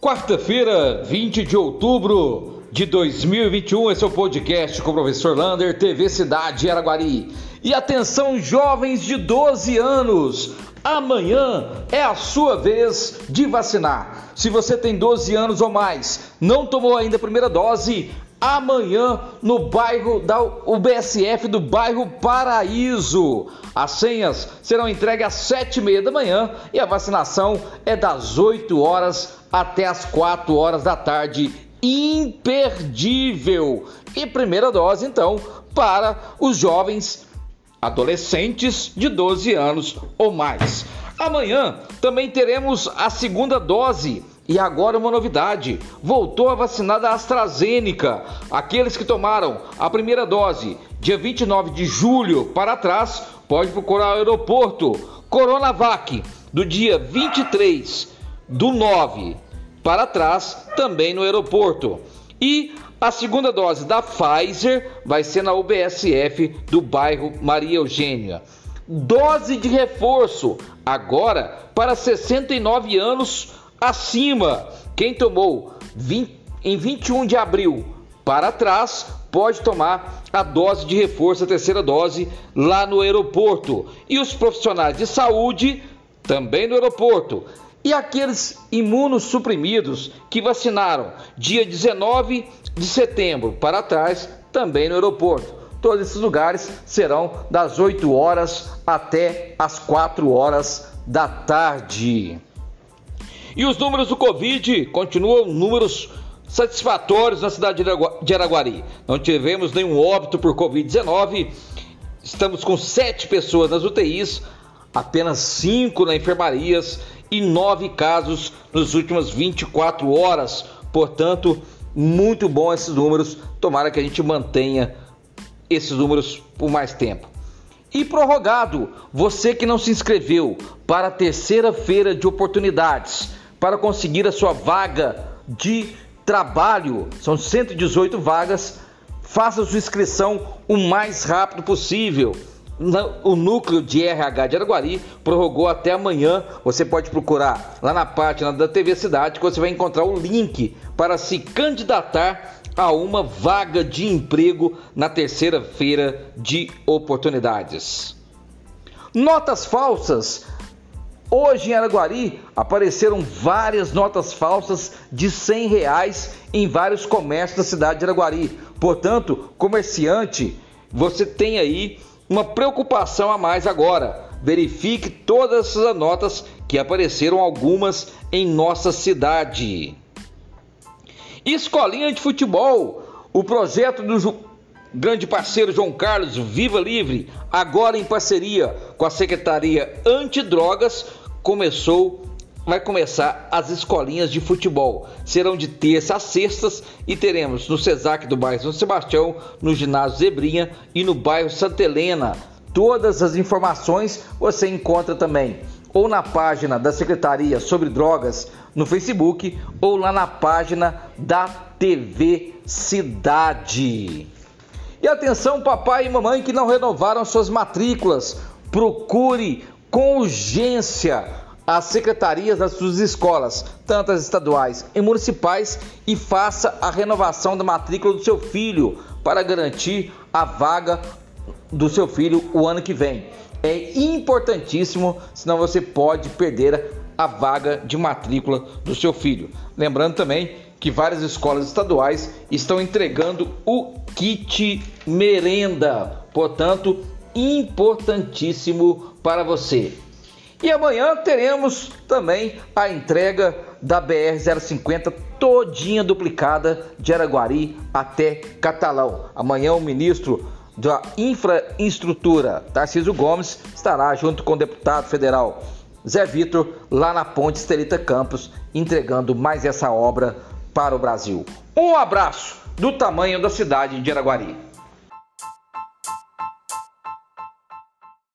Quarta-feira, 20 de outubro de 2021, esse é o podcast com o professor Lander, TV Cidade Araguari. E atenção, jovens de 12 anos, amanhã é a sua vez de vacinar. Se você tem 12 anos ou mais, não tomou ainda a primeira dose, amanhã no bairro da UBSF do bairro Paraíso. As senhas serão entregues às sete e meia da manhã e a vacinação é das 8 horas até as 4 horas da tarde. Imperdível! E primeira dose, então, para os jovens adolescentes de 12 anos ou mais. Amanhã também teremos a segunda dose e agora uma novidade: voltou a vacinar da AstraZeneca. Aqueles que tomaram a primeira dose dia 29 de julho para trás, pode procurar o aeroporto Coronavac do dia 23 do 9 para trás, também no aeroporto. E a segunda dose da Pfizer vai ser na UBSF do bairro Maria Eugênia. Dose de reforço agora para 69 anos acima. Quem tomou 20, em 21 de abril para trás pode tomar a dose de reforço, a terceira dose, lá no aeroporto. E os profissionais de saúde também no aeroporto. E aqueles imunossuprimidos que vacinaram dia 19 de setembro para trás, também no aeroporto. Todos esses lugares serão das 8 horas até as 4 horas da tarde. E os números do Covid continuam números satisfatórios na cidade de Araguari. Não tivemos nenhum óbito por Covid-19. Estamos com sete pessoas nas UTIs, apenas cinco na enfermarias e nove casos nas últimas 24 horas. Portanto, muito bom esses números. Tomara que a gente mantenha esses números por mais tempo. E prorrogado, você que não se inscreveu para a terceira feira de oportunidades para conseguir a sua vaga de trabalho. São 118 vagas. Faça sua inscrição o mais rápido possível. O núcleo de RH de Araguari prorrogou até amanhã. Você pode procurar lá na página da TV Cidade que você vai encontrar o link para se candidatar a uma vaga de emprego na terceira feira de oportunidades. Notas falsas Hoje em Araguari apareceram várias notas falsas de 100 reais em vários comércios da cidade de Araguari. Portanto, comerciante, você tem aí uma preocupação a mais agora. Verifique todas essas notas que apareceram algumas em nossa cidade. Escolinha de futebol. O projeto do grande parceiro João Carlos Viva Livre, agora em parceria com a Secretaria Antidrogas, começou vai começar as escolinhas de futebol. Serão de terça a sextas e teremos no Cesac do bairro São Sebastião, no ginásio Zebrinha e no bairro Santa Helena. Todas as informações você encontra também ou na página da Secretaria sobre Drogas no Facebook ou lá na página da TV Cidade. E atenção, papai e mamãe que não renovaram suas matrículas, procure com urgência as secretarias das suas escolas, tanto as estaduais e municipais, e faça a renovação da matrícula do seu filho para garantir a vaga do seu filho o ano que vem. É importantíssimo, senão você pode perder a vaga de matrícula do seu filho. Lembrando também que várias escolas estaduais estão entregando o kit merenda, portanto, importantíssimo para você. E amanhã teremos também a entrega da BR-050 todinha duplicada de Araguari até Catalão. Amanhã o ministro da Infraestrutura, Tarcísio Gomes, estará junto com o deputado federal Zé Vitor lá na Ponte Estelita Campos entregando mais essa obra para o Brasil. Um abraço do tamanho da cidade de Araguari.